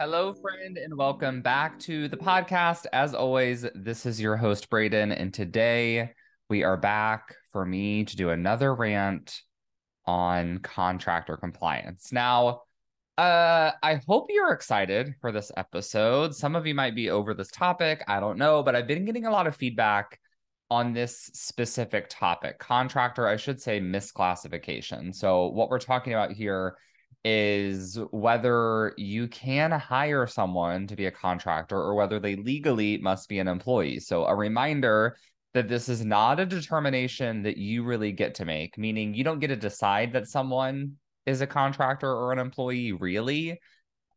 Hello, friend, and welcome back to the podcast. As always, this is your host, Braden, and today we are back for me to do another rant on contractor compliance. Now, uh, I hope you're excited for this episode. Some of you might be over this topic. I don't know, but I've been getting a lot of feedback on this specific topic contractor, I should say misclassification. So, what we're talking about here is whether you can hire someone to be a contractor or whether they legally must be an employee. So, a reminder that this is not a determination that you really get to make, meaning you don't get to decide that someone is a contractor or an employee, really.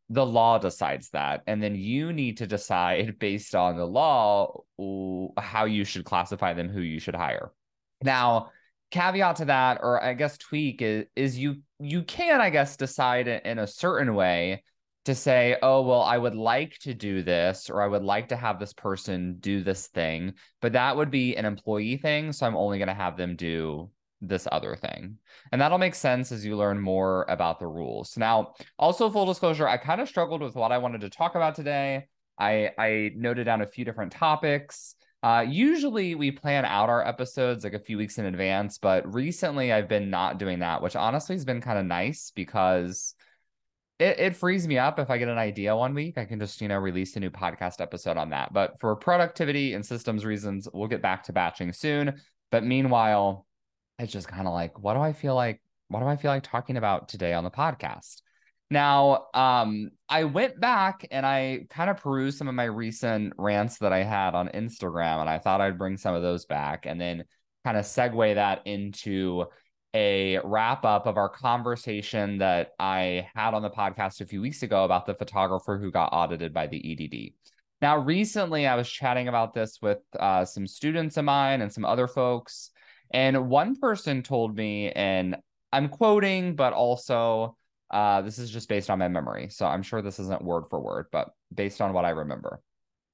The law decides that. And then you need to decide based on the law how you should classify them, who you should hire. Now, caveat to that or i guess tweak is, is you you can i guess decide in a certain way to say oh well i would like to do this or i would like to have this person do this thing but that would be an employee thing so i'm only going to have them do this other thing. And that'll make sense as you learn more about the rules. Now also full disclosure i kind of struggled with what i wanted to talk about today. I i noted down a few different topics uh, usually we plan out our episodes like a few weeks in advance, but recently I've been not doing that, which honestly has been kind of nice because it, it frees me up if I get an idea one week. I can just, you know, release a new podcast episode on that. But for productivity and systems reasons, we'll get back to batching soon. But meanwhile, it's just kind of like, what do I feel like? What do I feel like talking about today on the podcast? Now, um, I went back and I kind of perused some of my recent rants that I had on Instagram, and I thought I'd bring some of those back and then kind of segue that into a wrap up of our conversation that I had on the podcast a few weeks ago about the photographer who got audited by the EDD. Now, recently, I was chatting about this with uh, some students of mine and some other folks, and one person told me, and I'm quoting, but also uh, this is just based on my memory. So I'm sure this isn't word for word, but based on what I remember.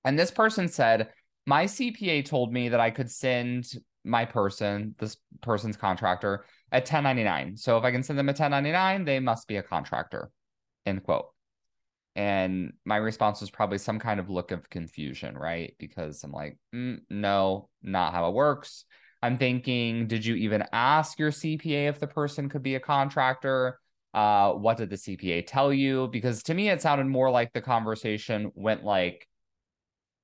And this person said, My CPA told me that I could send my person, this person's contractor, at 1099. So if I can send them a 1099, they must be a contractor. End quote. And my response was probably some kind of look of confusion, right? Because I'm like, mm, no, not how it works. I'm thinking, did you even ask your CPA if the person could be a contractor? Uh, what did the CPA tell you? Because to me, it sounded more like the conversation went like,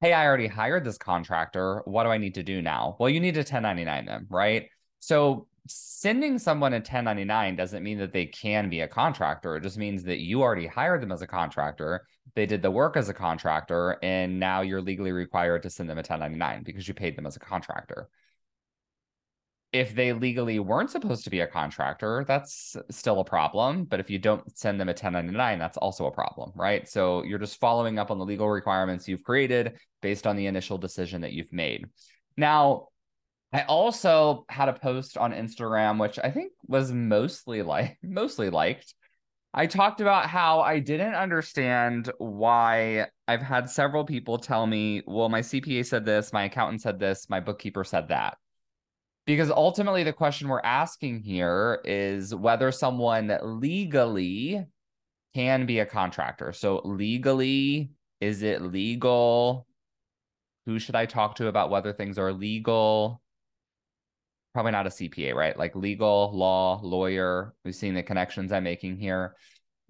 hey, I already hired this contractor. What do I need to do now? Well, you need to 1099 them, right? So sending someone a 1099 doesn't mean that they can be a contractor. It just means that you already hired them as a contractor. They did the work as a contractor, and now you're legally required to send them a 1099 because you paid them as a contractor if they legally weren't supposed to be a contractor, that's still a problem. But if you don't send them a 1099, that's also a problem, right? So you're just following up on the legal requirements you've created based on the initial decision that you've made. Now, I also had a post on Instagram, which I think was mostly like mostly liked. I talked about how I didn't understand why I've had several people tell me, well, my CPA said this, my accountant said this, my bookkeeper said that because ultimately the question we're asking here is whether someone legally can be a contractor. So legally, is it legal? Who should I talk to about whether things are legal? Probably not a CPA, right? Like legal, law, lawyer. We've seen the connections I'm making here.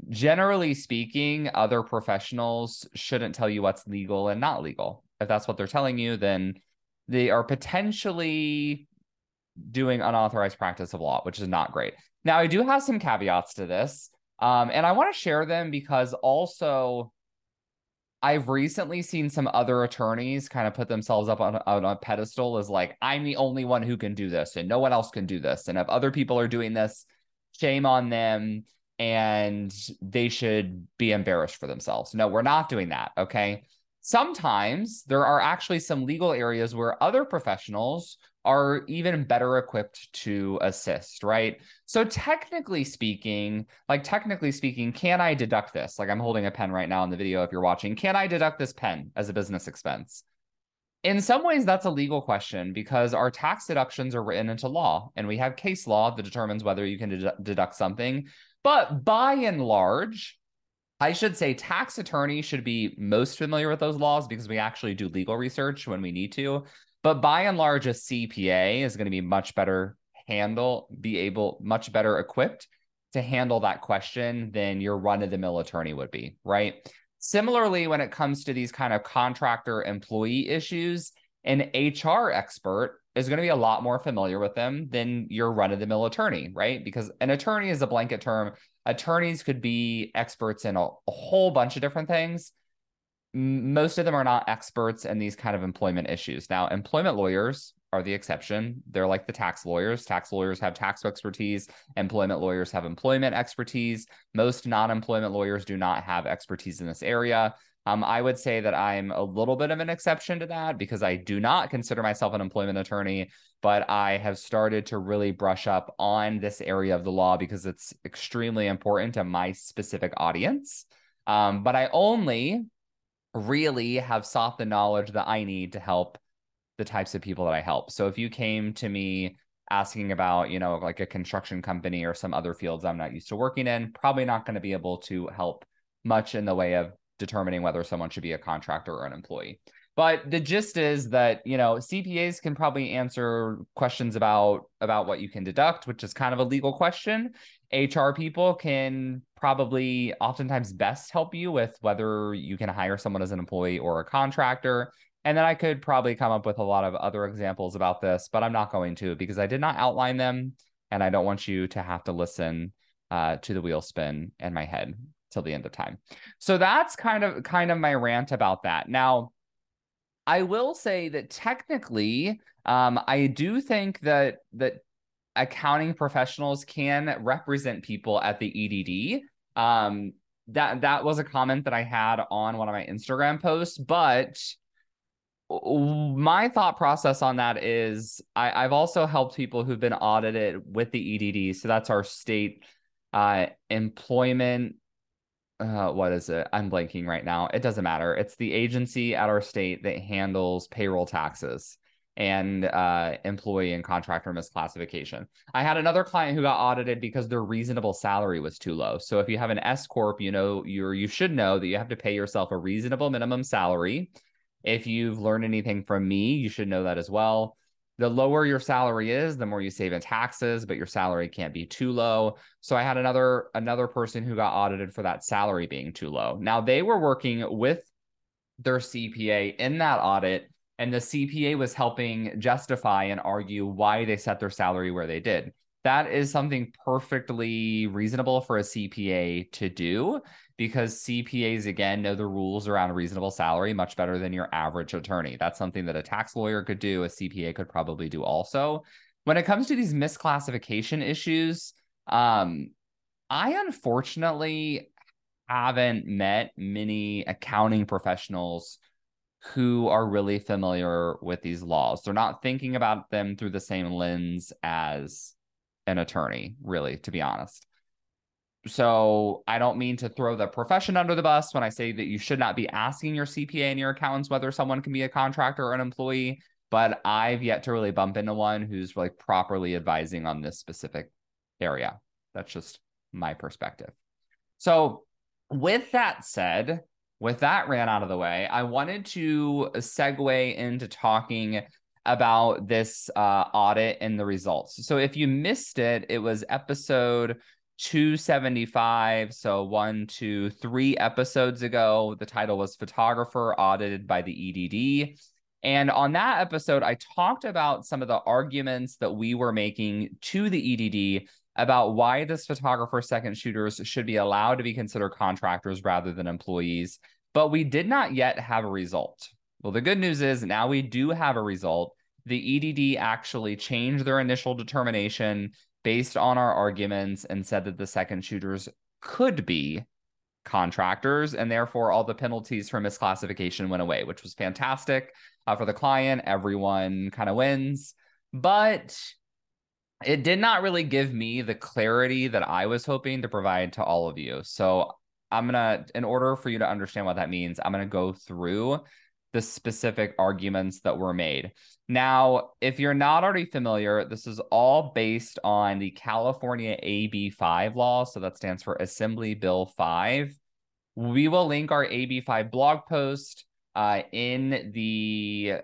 Generally speaking, other professionals shouldn't tell you what's legal and not legal. If that's what they're telling you, then they are potentially doing unauthorized practice of law, which is not great. Now, I do have some caveats to this, um, and I want to share them because also I've recently seen some other attorneys kind of put themselves up on, on a pedestal as like, I'm the only one who can do this, and no one else can do this. And if other people are doing this, shame on them. and they should be embarrassed for themselves. No, we're not doing that. Okay. Sometimes there are actually some legal areas where other professionals are even better equipped to assist, right? So technically speaking, like technically speaking, can I deduct this? Like I'm holding a pen right now in the video if you're watching. Can I deduct this pen as a business expense? In some ways, that's a legal question because our tax deductions are written into law and we have case law that determines whether you can deduct something. But by and large, I should say tax attorneys should be most familiar with those laws because we actually do legal research when we need to. But by and large, a CPA is going to be much better handle, be able, much better equipped to handle that question than your run of the mill attorney would be, right? Similarly, when it comes to these kind of contractor employee issues, an HR expert is going to be a lot more familiar with them than your run of the mill attorney, right? Because an attorney is a blanket term. Attorneys could be experts in a, a whole bunch of different things. Most of them are not experts in these kind of employment issues. Now, employment lawyers are the exception. They're like the tax lawyers. Tax lawyers have tax expertise. Employment lawyers have employment expertise. Most non employment lawyers do not have expertise in this area. Um, I would say that I'm a little bit of an exception to that because I do not consider myself an employment attorney, but I have started to really brush up on this area of the law because it's extremely important to my specific audience. Um, but I only really have sought the knowledge that I need to help the types of people that I help. So if you came to me asking about, you know, like a construction company or some other fields I'm not used to working in, probably not going to be able to help much in the way of determining whether someone should be a contractor or an employee. But the gist is that, you know, CPAs can probably answer questions about about what you can deduct, which is kind of a legal question. HR people can probably oftentimes best help you with whether you can hire someone as an employee or a contractor. And then I could probably come up with a lot of other examples about this, but I'm not going to because I did not outline them and I don't want you to have to listen uh, to the wheel spin in my head till the end of time. So that's kind of kind of my rant about that. Now, I will say that technically, um, I do think that that accounting professionals can represent people at the EDD. Um, that that was a comment that I had on one of my Instagram posts, but my thought process on that is I, have also helped people who've been audited with the EDD. So that's our state uh, employment uh, what is it? I'm blanking right now. It doesn't matter. It's the agency at our state that handles payroll taxes and uh, employee and contractor misclassification. I had another client who got audited because their reasonable salary was too low. So if you have an S corp, you know you're you should know that you have to pay yourself a reasonable minimum salary. If you've learned anything from me, you should know that as well the lower your salary is the more you save in taxes but your salary can't be too low. So i had another another person who got audited for that salary being too low. Now they were working with their cpa in that audit and the cpa was helping justify and argue why they set their salary where they did that is something perfectly reasonable for a cpa to do because CPAs again know the rules around a reasonable salary much better than your average attorney. That's something that a tax lawyer could do, a CPA could probably do also. When it comes to these misclassification issues, um, I unfortunately haven't met many accounting professionals who are really familiar with these laws. They're not thinking about them through the same lens as an attorney, really, to be honest so I don't mean to throw the profession under the bus when I say that you should not be asking your CPA and your accountants whether someone can be a contractor or an employee, but I've yet to really bump into one who's like properly advising on this specific area. That's just my perspective. So, with that said, with that ran out of the way, I wanted to segue into talking about this uh, audit and the results. So, if you missed it, it was episode 275 so one two three episodes ago. The title was photographer audited by the edd and on that episode i talked about some of the arguments that we were making to the edd about why this photographer second shooters should be allowed to be considered contractors rather than employees but we did not yet have a result. Well the good news is now we do have a result the edd actually changed their initial determination based on our arguments and said that the second shooters could be contractors, and therefore all the penalties for misclassification went away, which was fantastic uh, for the client. Everyone kind of wins, but it did not really give me the clarity that I was hoping to provide to all of you. So I'm gonna, in order for you to understand what that means, I'm gonna go through the specific arguments that were made. Now, if you're not already familiar, this is all based on the California AB5 law. So that stands for Assembly Bill 5. We will link our AB5 blog post uh, in the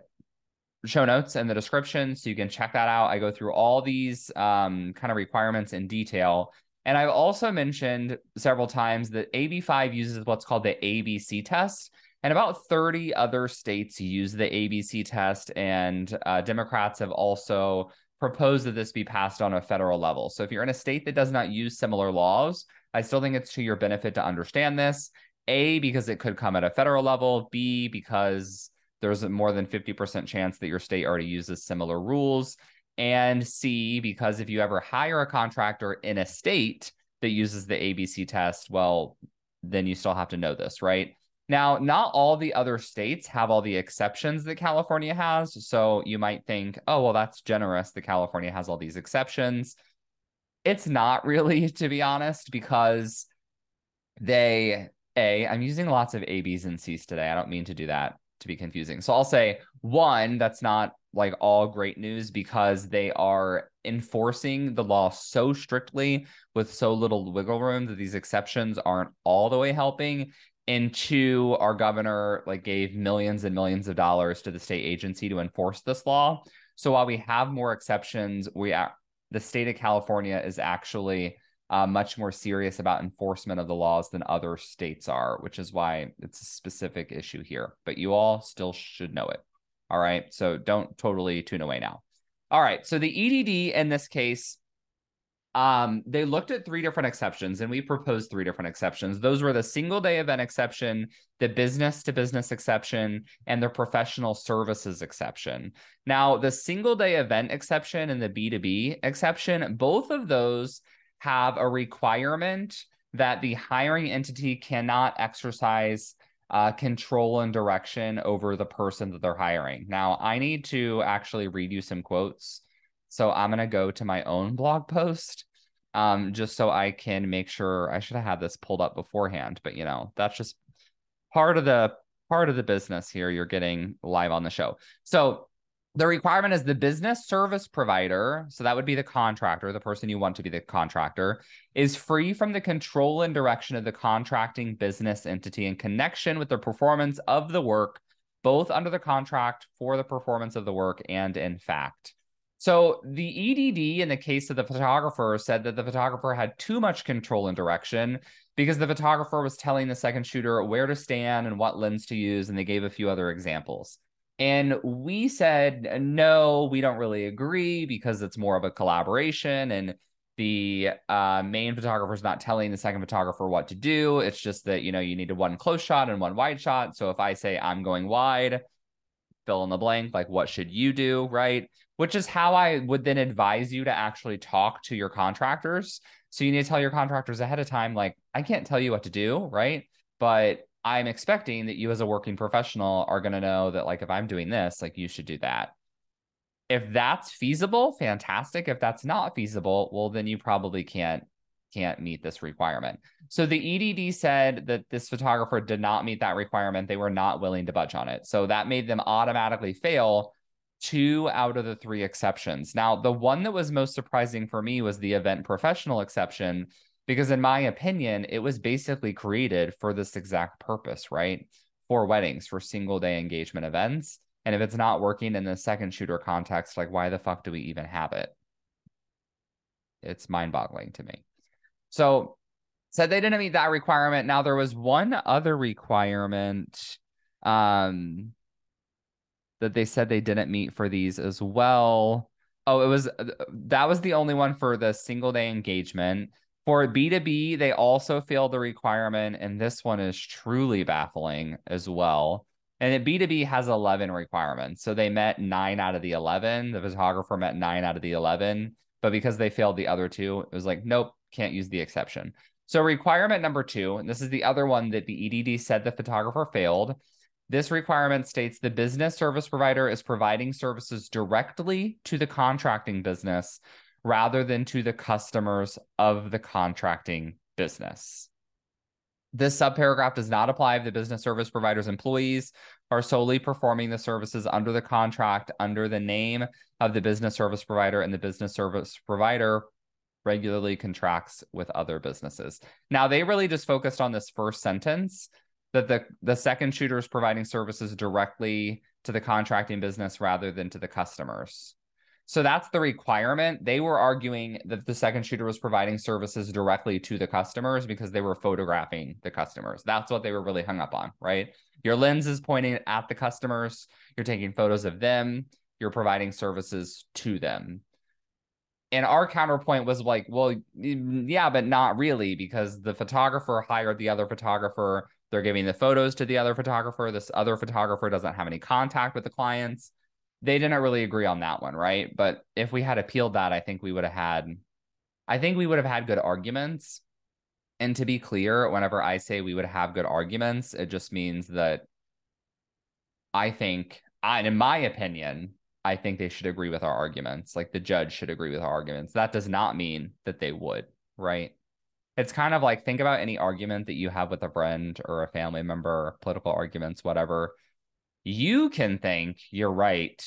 show notes and the description so you can check that out. I go through all these um, kind of requirements in detail. And I've also mentioned several times that AB5 uses what's called the ABC test. And about 30 other states use the ABC test, and uh, Democrats have also proposed that this be passed on a federal level. So if you're in a state that does not use similar laws, I still think it's to your benefit to understand this. A, because it could come at a federal level. B, because there's a more than 50% chance that your state already uses similar rules. And C, because if you ever hire a contractor in a state that uses the ABC test, well, then you still have to know this, right? Now, not all the other states have all the exceptions that California has. So you might think, oh, well, that's generous that California has all these exceptions. It's not really, to be honest, because they, A, I'm using lots of A, B's, and C's today. I don't mean to do that to be confusing. So I'll say one, that's not like all great news because they are enforcing the law so strictly with so little wiggle room that these exceptions aren't all the way helping and two, our governor like gave millions and millions of dollars to the state agency to enforce this law. So while we have more exceptions, we are, the state of California is actually uh, much more serious about enforcement of the laws than other states are, which is why it's a specific issue here. But you all still should know it. All right. So don't totally tune away now. All right. So the EDD in this case um, they looked at three different exceptions and we proposed three different exceptions. Those were the single day event exception, the business to business exception, and the professional services exception. Now, the single day event exception and the B2B exception, both of those have a requirement that the hiring entity cannot exercise uh, control and direction over the person that they're hiring. Now, I need to actually read you some quotes so I'm gonna go to my own blog post, um, just so I can make sure. I should have had this pulled up beforehand, but you know that's just part of the part of the business here. You're getting live on the show. So the requirement is the business service provider, so that would be the contractor, the person you want to be the contractor, is free from the control and direction of the contracting business entity in connection with the performance of the work, both under the contract for the performance of the work and in fact. So the EDD in the case of the photographer said that the photographer had too much control and direction because the photographer was telling the second shooter where to stand and what lens to use, and they gave a few other examples. And we said, no, we don't really agree because it's more of a collaboration and the uh, main photographer is not telling the second photographer what to do. It's just that, you know, you need a one close shot and one wide shot. So if I say I'm going wide, fill in the blank, like what should you do? Right which is how I would then advise you to actually talk to your contractors. So you need to tell your contractors ahead of time, like, I can't tell you what to do, right? But I'm expecting that you, as a working professional, are going to know that, like, if I'm doing this, like, you should do that. If that's feasible, fantastic. If that's not feasible, well, then you probably can't can't meet this requirement. So the EDD said that this photographer did not meet that requirement. They were not willing to budge on it. So that made them automatically fail two out of the three exceptions. Now, the one that was most surprising for me was the event professional exception, because in my opinion, it was basically created for this exact purpose, right? For weddings, for single day engagement events. And if it's not working in the second shooter context, like why the fuck do we even have it? It's mind boggling to me. So, said they didn't meet that requirement. Now, there was one other requirement. Um, that they said they didn't meet for these as well. Oh, it was that was the only one for the single day engagement. For B2B, they also failed the requirement, and this one is truly baffling as well. And B2B has 11 requirements. So they met nine out of the 11. The photographer met nine out of the 11, But because they failed the other two, it was like, nope, can't use the exception. So, requirement number two, and this is the other one that the EDD said the photographer failed. This requirement states the business service provider is providing services directly to the contracting business rather than to the customers of the contracting business. This subparagraph does not apply if the business service provider's employees are solely performing the services under the contract under the name of the business service provider and the business service provider regularly contracts with other businesses. Now they really just focused on this first sentence that the the second shooter is providing services directly to the contracting business rather than to the customers. So that's the requirement. They were arguing that the second shooter was providing services directly to the customers because they were photographing the customers. That's what they were really hung up on, right? Your lens is pointing at the customers, you're taking photos of them, you're providing services to them. And our counterpoint was like, well, yeah, but not really because the photographer hired the other photographer. They're giving the photos to the other photographer. This other photographer doesn't have any contact with the clients they didn't really agree on that one, right? But if we had appealed that, I think we would have had, I think we would have had good arguments. And to be clear, whenever I say we would have good arguments, it just means that I think, and in my opinion, I think they should agree with our arguments. Like the judge should agree with our arguments. That does not mean that they would, right? It's kind of like think about any argument that you have with a friend or a family member, political arguments, whatever you can think you're right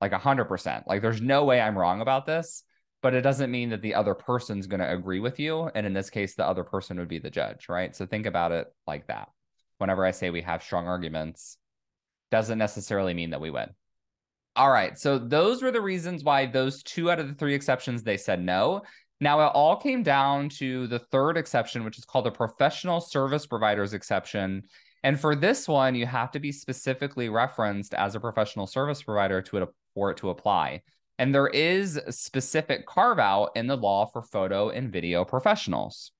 like 100%. Like there's no way I'm wrong about this, but it doesn't mean that the other person's going to agree with you. And in this case, the other person would be the judge, right? So think about it like that. Whenever I say we have strong arguments, doesn't necessarily mean that we win. All right. So those were the reasons why those two out of the three exceptions they said no. Now it all came down to the third exception, which is called the professional service providers exception. And for this one, you have to be specifically referenced as a professional service provider to it for it to apply. And there is specific carve out in the law for photo and video professionals.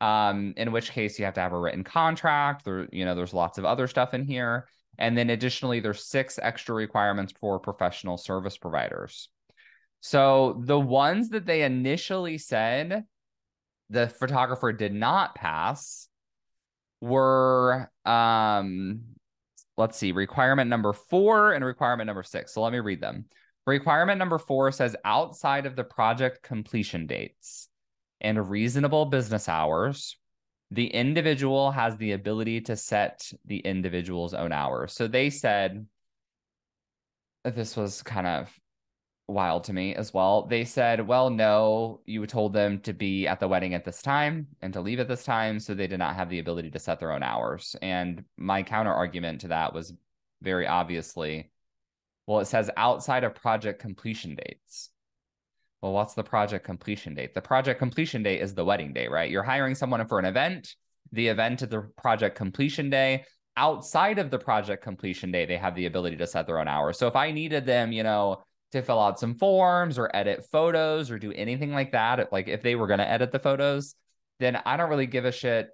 Um, in which case you have to have a written contract. There, you know, there's lots of other stuff in here. And then additionally, there's six extra requirements for professional service providers. So the ones that they initially said the photographer did not pass were um let's see requirement number 4 and requirement number 6 so let me read them requirement number 4 says outside of the project completion dates and reasonable business hours the individual has the ability to set the individual's own hours so they said this was kind of wild to me as well. They said, well, no, you told them to be at the wedding at this time and to leave at this time. So they did not have the ability to set their own hours. And my counter argument to that was very obviously, well, it says outside of project completion dates. Well, what's the project completion date? The project completion date is the wedding day, right? You're hiring someone for an event. The event is the project completion day. Outside of the project completion day, they have the ability to set their own hours. So if I needed them, you know, to fill out some forms or edit photos or do anything like that, like if they were going to edit the photos, then I don't really give a shit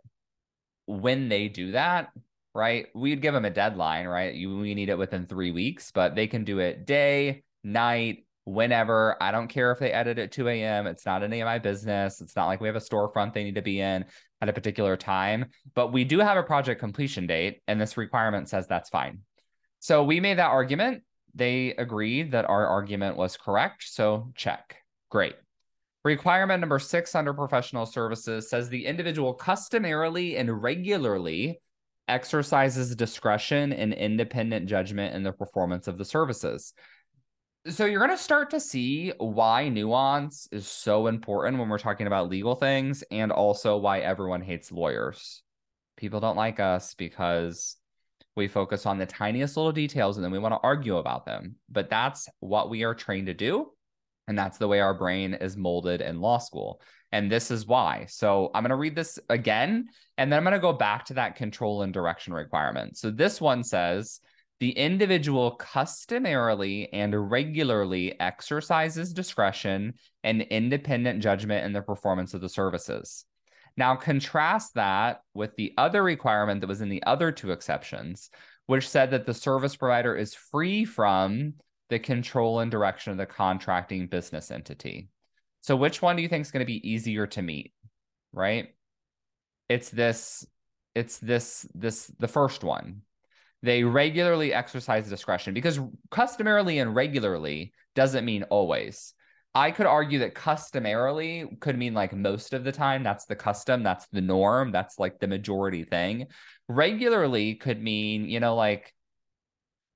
when they do that, right? We'd give them a deadline, right? You we need it within 3 weeks, but they can do it day, night, whenever. I don't care if they edit at 2 a.m. It's not any of my business. It's not like we have a storefront they need to be in at a particular time, but we do have a project completion date, and this requirement says that's fine. So we made that argument they agreed that our argument was correct. So check. Great. Requirement number six under professional services says the individual customarily and regularly exercises discretion and independent judgment in the performance of the services. So you're going to start to see why nuance is so important when we're talking about legal things and also why everyone hates lawyers. People don't like us because we focus on the tiniest little details and then we want to argue about them. But that's what we are trained to do. And that's the way our brain is molded in law school. And this is why. So I'm going to read this again, and then I'm going to go back to that control and direction requirement. So this one says the individual customarily and regularly exercises discretion and independent judgment in the performance of the services. Now, contrast that with the other requirement that was in the other two exceptions, which said that the service provider is free from the control and direction of the contracting business entity. So which one do you think is going to be easier to meet? Right? It's this it's this this the first one. They regularly exercise discretion because customarily and regularly doesn't mean always. I could argue that customarily could mean like most of the time. That's the custom. That's the norm. That's like the majority thing. Regularly could mean, you know, like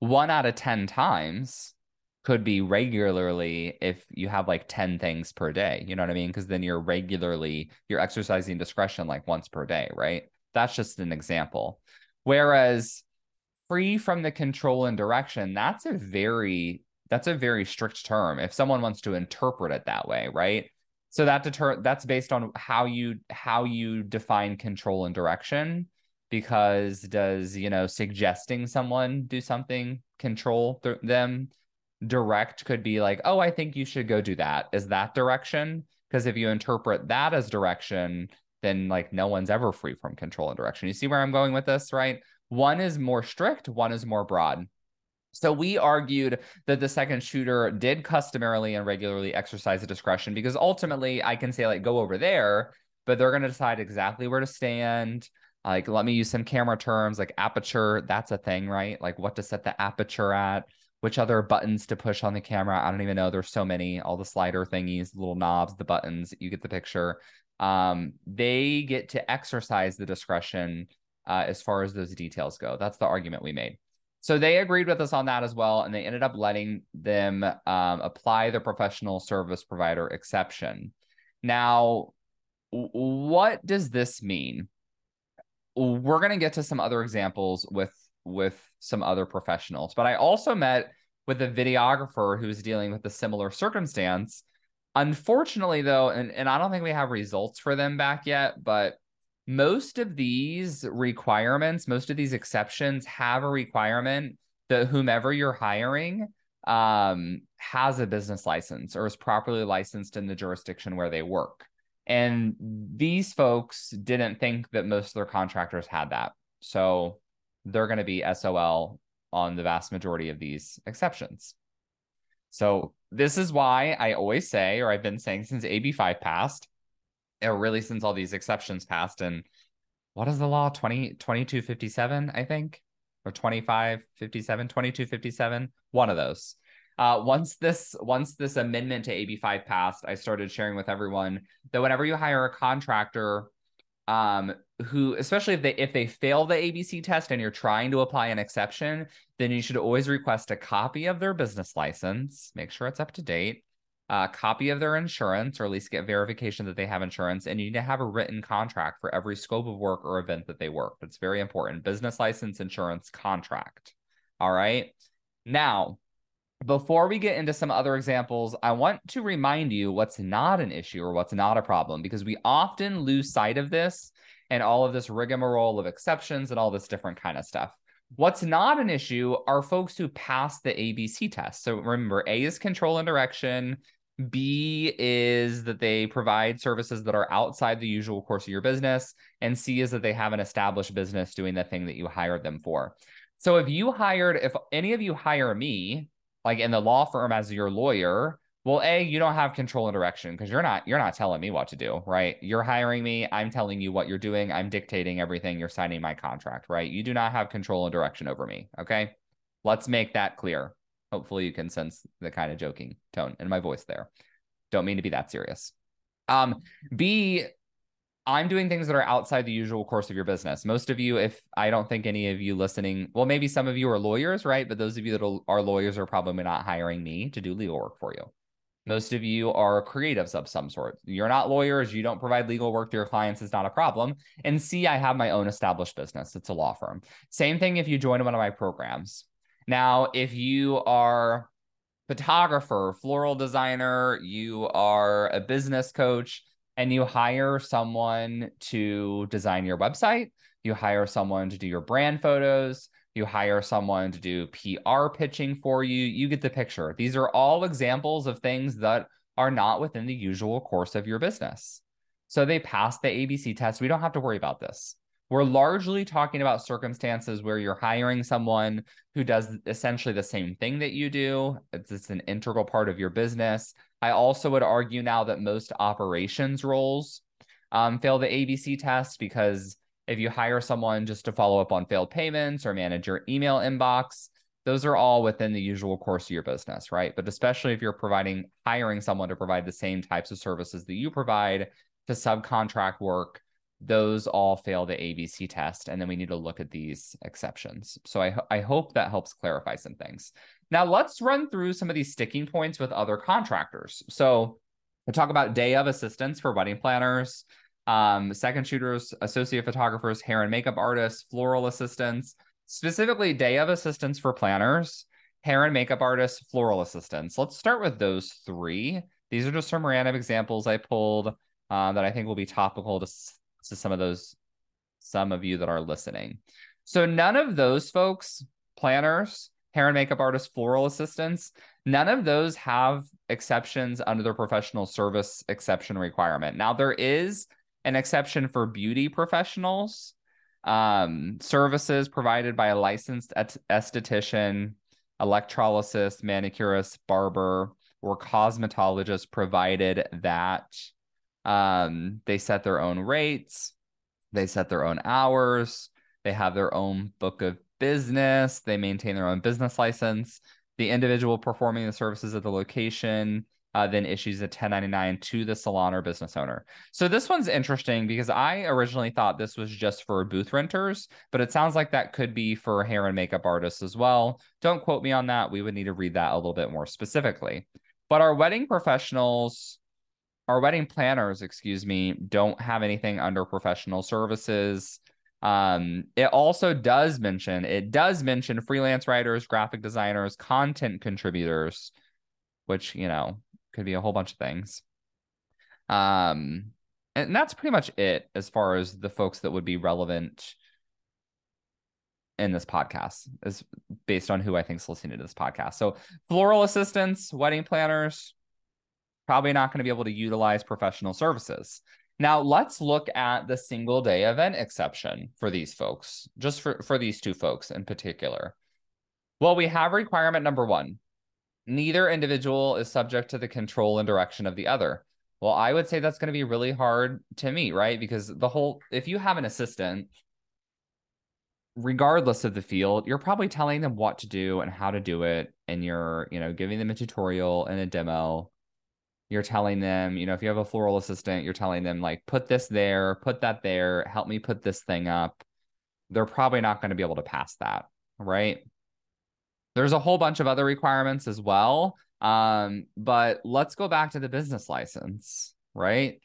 one out of 10 times could be regularly if you have like 10 things per day. You know what I mean? Because then you're regularly, you're exercising discretion like once per day, right? That's just an example. Whereas free from the control and direction, that's a very that's a very strict term if someone wants to interpret it that way right? So that deter that's based on how you how you define control and direction because does you know suggesting someone do something control th- them direct could be like oh i think you should go do that. Is that direction? Because if you interpret that as direction then like no one's ever free from control and direction. You see where i'm going with this right one is more strict one is more broad so we argued that the second shooter did customarily and regularly exercise a discretion because ultimately I can say like go over there, but they're going to decide exactly where to stand. Like let me use some camera terms like aperture, that's a thing, right? Like what to set the aperture at, which other buttons to push on the camera. I don't even know. There's so many, all the slider thingies, little knobs, the buttons, you get the picture. Um, they get to exercise the discretion uh, as far as those details go. That's the argument we made. So they agreed with us on that as well, and they ended up letting them um, apply the professional service provider exception. Now, what does this mean? We're going to get to some other examples with with some other professionals, but I also met with a videographer who was dealing with a similar circumstance. Unfortunately, though, and, and I don't think we have results for them back yet, but most of these requirements, most of these exceptions have a requirement that whomever you're hiring um, has a business license or is properly licensed in the jurisdiction where they work. And these folks didn't think that most of their contractors had that. So they're going to be SOL on the vast majority of these exceptions. So this is why I always say, or I've been saying since AB5 passed, or really since all these exceptions passed and what is the law? 20 2257 i think? Or 2557 2257 one of those. Uh, once this once this amendment to AB5 passed, I started sharing with everyone that whenever you hire a contractor, um, who especially if they if they fail the ABC test and you're trying to apply an exception, then you should always request a copy of their business license. Make sure it's up to date a copy of their insurance, or at least get verification that they have insurance. And you need to have a written contract for every scope of work or event that they work. That's very important. Business license, insurance, contract. All right. Now, before we get into some other examples, I want to remind you what's not an issue or what's not a problem because we often lose sight of this and all of this rigmarole of exceptions and all this different kind of stuff. What's not an issue are folks who pass the ABC test. So remember, A is control and direction, B is that they provide services that are outside the usual course of your business. And C is that they have an established business doing the thing that you hired them for. So if you hired, if any of you hire me, like in the law firm as your lawyer, well, A, you don't have control and direction because you're not you're not telling me what to do, right? You're hiring me, I'm telling you what you're doing, I'm dictating everything, you're signing my contract, right? You do not have control and direction over me. Okay. Let's make that clear. Hopefully you can sense the kind of joking tone in my voice there. Don't mean to be that serious. Um, B, I'm doing things that are outside the usual course of your business. Most of you, if I don't think any of you listening, well, maybe some of you are lawyers, right? But those of you that are lawyers are probably not hiring me to do legal work for you. Most of you are creatives of some sort. You're not lawyers. You don't provide legal work to your clients. It's not a problem. And C, I have my own established business. It's a law firm. Same thing if you join one of my programs. Now, if you are photographer, floral designer, you are a business coach, and you hire someone to design your website, you hire someone to do your brand photos, you hire someone to do PR pitching for you, you get the picture. These are all examples of things that are not within the usual course of your business. So they pass the ABC test. We don't have to worry about this. We're largely talking about circumstances where you're hiring someone who does essentially the same thing that you do. It's, it's an integral part of your business. I also would argue now that most operations roles um, fail the ABC test because if you hire someone just to follow up on failed payments or manage your email inbox, those are all within the usual course of your business, right? But especially if you're providing, hiring someone to provide the same types of services that you provide to subcontract work, those all fail the ABC test. And then we need to look at these exceptions. So I, I hope that helps clarify some things. Now let's run through some of these sticking points with other contractors. So we talk about day of assistance for wedding planners, um, second shooters, associate photographers, hair and makeup artists, floral assistants, specifically day of assistance for planners, hair and makeup artists, floral assistants. Let's start with those three. These are just some random examples I pulled uh, that I think will be topical to, to some of those, some of you that are listening. So none of those folks, planners, hair and makeup artists, floral assistants, none of those have exceptions under the professional service exception requirement. Now there is an exception for beauty professionals um, services provided by a licensed et- esthetician, electrolysis, manicurist, barber, or cosmetologist, provided that um, they set their own rates, they set their own hours, they have their own book of business, they maintain their own business license. The individual performing the services at the location uh, then issues a 1099 to the salon or business owner. So this one's interesting because I originally thought this was just for booth renters, but it sounds like that could be for hair and makeup artists as well. Don't quote me on that. We would need to read that a little bit more specifically. But our wedding professionals, our wedding planners, excuse me, don't have anything under professional services. Um, it also does mention, it does mention freelance writers, graphic designers, content contributors, which, you know, could be a whole bunch of things. Um, and that's pretty much it as far as the folks that would be relevant in this podcast is based on who I think is listening to this podcast. So floral assistants, wedding planners, probably not going to be able to utilize professional services. Now let's look at the single day event exception for these folks, just for, for these two folks in particular. Well, we have requirement number one neither individual is subject to the control and direction of the other. Well, I would say that's going to be really hard to meet, right? Because the whole, if you have an assistant, regardless of the field, you're probably telling them what to do and how to do it. And you're, you know, giving them a tutorial and a demo. You're telling them, you know, if you have a floral assistant, you're telling them, like, put this there, put that there, help me put this thing up. They're probably not going to be able to pass that, right? There's a whole bunch of other requirements as well. Um, but let's go back to the business license, right?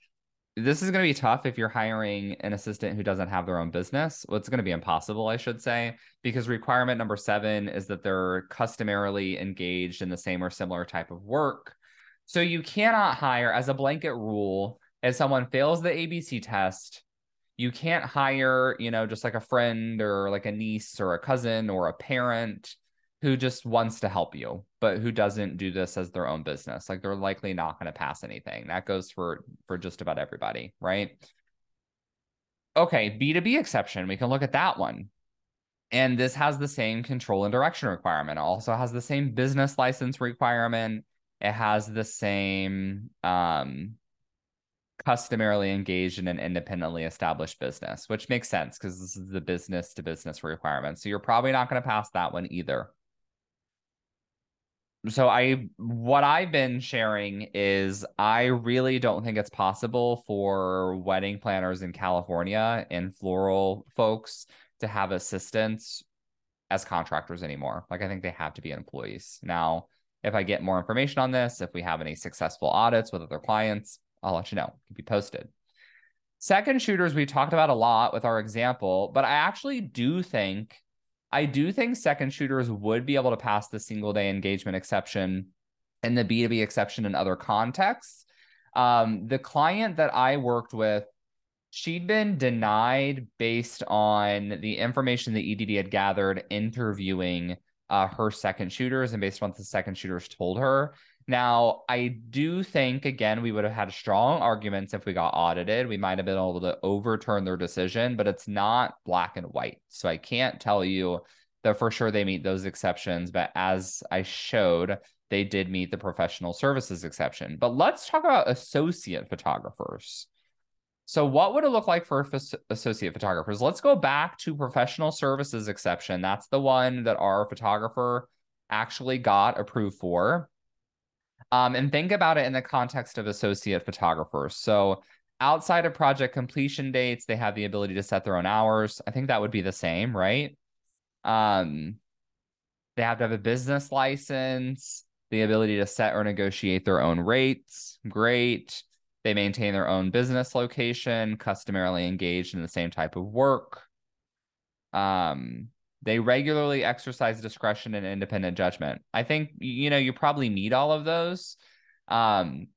This is going to be tough if you're hiring an assistant who doesn't have their own business. Well, it's going to be impossible, I should say, because requirement number seven is that they're customarily engaged in the same or similar type of work. So you cannot hire, as a blanket rule, if someone fails the ABC test, you can't hire, you know, just like a friend or like a niece or a cousin or a parent who just wants to help you, but who doesn't do this as their own business. Like they're likely not going to pass anything. That goes for for just about everybody, right? Okay, B2B exception, we can look at that one. And this has the same control and direction requirement. It also has the same business license requirement. It has the same um, customarily engaged in an independently established business, which makes sense because this is the business to business requirement. So you're probably not going to pass that one either so I what I've been sharing is I really don't think it's possible for wedding planners in California and floral folks to have assistants as contractors anymore. Like I think they have to be employees. Now, if I get more information on this, if we have any successful audits with other clients, I'll let you know. Keep you posted. Second shooters we talked about a lot with our example, but I actually do think I do think second shooters would be able to pass the single day engagement exception and the B2B exception in other contexts. Um, the client that I worked with, she'd been denied based on the information the EDD had gathered interviewing uh, her second shooters and based on what the second shooters told her. Now, I do think, again, we would have had strong arguments if we got audited. We might have been able to overturn their decision, but it's not black and white. So I can't tell you that for sure they meet those exceptions. But as I showed, they did meet the professional services exception. But let's talk about associate photographers. So, what would it look like for associate photographers? Let's go back to professional services exception. That's the one that our photographer actually got approved for. Um, and think about it in the context of associate photographers. So, outside of project completion dates, they have the ability to set their own hours. I think that would be the same, right? Um, they have to have a business license, the ability to set or negotiate their own rates. Great. They maintain their own business location, customarily engaged in the same type of work. Um, they regularly exercise discretion and independent judgment. I think you know you probably meet all of those. Um,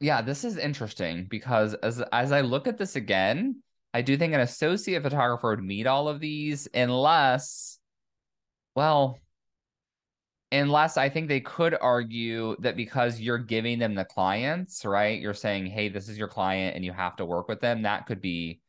yeah, this is interesting because as as I look at this again, I do think an associate photographer would meet all of these unless, well, unless I think they could argue that because you're giving them the clients, right? You're saying, hey, this is your client and you have to work with them. That could be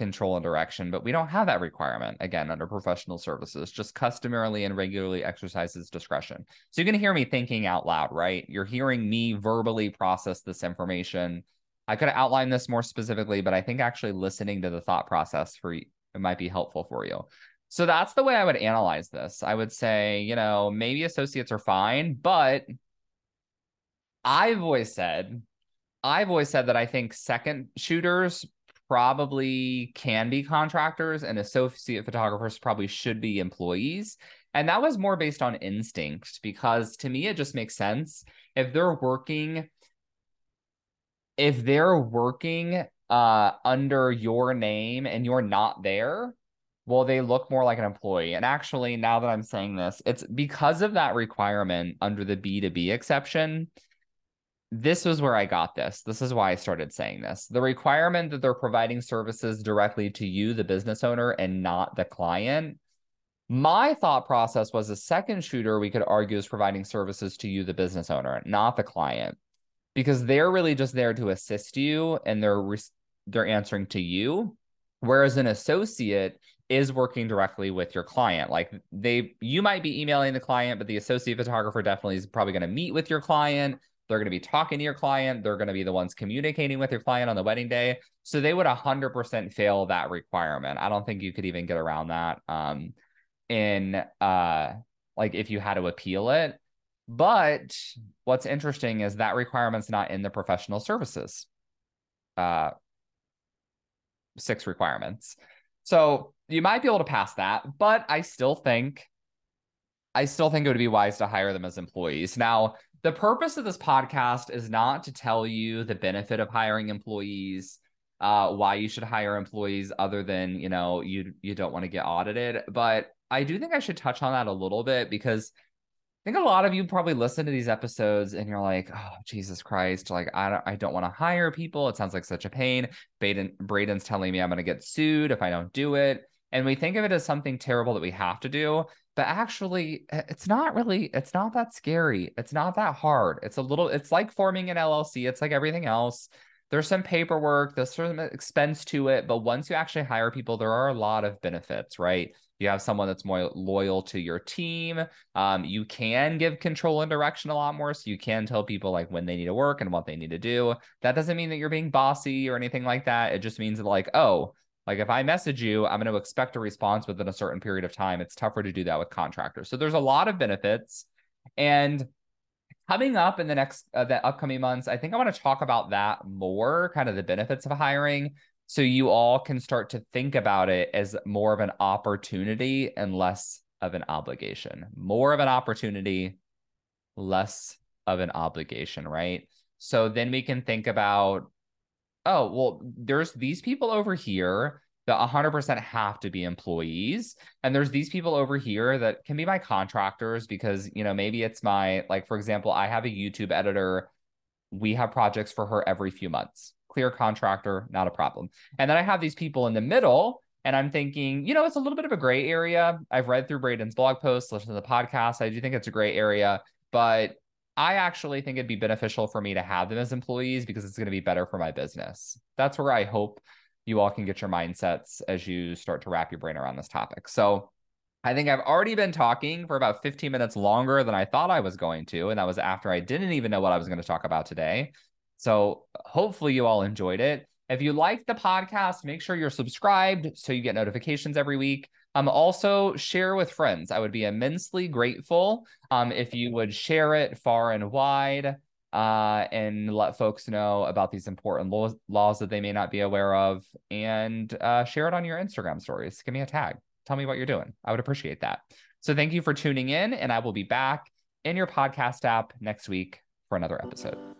control and direction, but we don't have that requirement again under professional services, just customarily and regularly exercises discretion. So you're going to hear me thinking out loud, right? You're hearing me verbally process this information. I could outline this more specifically, but I think actually listening to the thought process for it might be helpful for you. So that's the way I would analyze this. I would say, you know, maybe associates are fine, but I've always said, I've always said that I think second shooters probably can be contractors and associate photographers probably should be employees. And that was more based on instinct because to me, it just makes sense. If they're working, if they're working uh, under your name and you're not there, well, they look more like an employee. And actually, now that I'm saying this, it's because of that requirement under the B2B exception this was where I got this. This is why I started saying this. The requirement that they're providing services directly to you, the business owner, and not the client. My thought process was a second shooter, we could argue, is providing services to you, the business owner, not the client, because they're really just there to assist you and they're re- they're answering to you. Whereas an associate is working directly with your client. Like they, you might be emailing the client, but the associate photographer definitely is probably going to meet with your client they're going to be talking to your client. They're going to be the ones communicating with your client on the wedding day. So they would 100% fail that requirement. I don't think you could even get around that. Um, in uh, like if you had to appeal it. But what's interesting is that requirement's not in the professional services. Uh, six requirements. So you might be able to pass that, but I still think I still think it would be wise to hire them as employees. Now, the purpose of this podcast is not to tell you the benefit of hiring employees, uh, why you should hire employees, other than you know you you don't want to get audited. But I do think I should touch on that a little bit because I think a lot of you probably listen to these episodes and you're like, oh Jesus Christ, like I don't I don't want to hire people. It sounds like such a pain. Braden Braden's telling me I'm gonna get sued if I don't do it. And we think of it as something terrible that we have to do but actually it's not really it's not that scary. It's not that hard. It's a little it's like forming an llc it's like everything else. There's some paperwork there's some expense to it but once you actually hire people there are a lot of benefits right? You have someone that's more loyal to your team. Um, you can give control and direction a lot more so you can tell people like when they need to work and what they need to do. That doesn't mean that you're being bossy or anything like that. It just means that like oh like if I message you, I'm going to expect a response within a certain period of time. It's tougher to do that with contractors. So there's a lot of benefits. And coming up in the next uh, the upcoming months, I think I want to talk about that more, kind of the benefits of hiring, so you all can start to think about it as more of an opportunity and less of an obligation. More of an opportunity, less of an obligation, right? So then we can think about oh, well, there's these people over here that 100% have to be employees. And there's these people over here that can be my contractors because, you know, maybe it's my, like, for example, I have a YouTube editor. We have projects for her every few months. Clear contractor, not a problem. And then I have these people in the middle. And I'm thinking, you know, it's a little bit of a gray area. I've read through Braden's blog posts, listened to the podcast. I do think it's a gray area, but I actually think it'd be beneficial for me to have them as employees because it's going to be better for my business. That's where I hope you all can get your mindsets as you start to wrap your brain around this topic. So, I think I've already been talking for about 15 minutes longer than I thought I was going to. And that was after I didn't even know what I was going to talk about today. So hopefully you all enjoyed it. If you like the podcast, make sure you're subscribed so you get notifications every week. Um, also share with friends. I would be immensely grateful um, if you would share it far and wide uh, and let folks know about these important laws, laws that they may not be aware of and uh, share it on your Instagram stories. Give me a tag. Tell me what you're doing. I would appreciate that. So thank you for tuning in, and I will be back in your podcast app next week for another episode.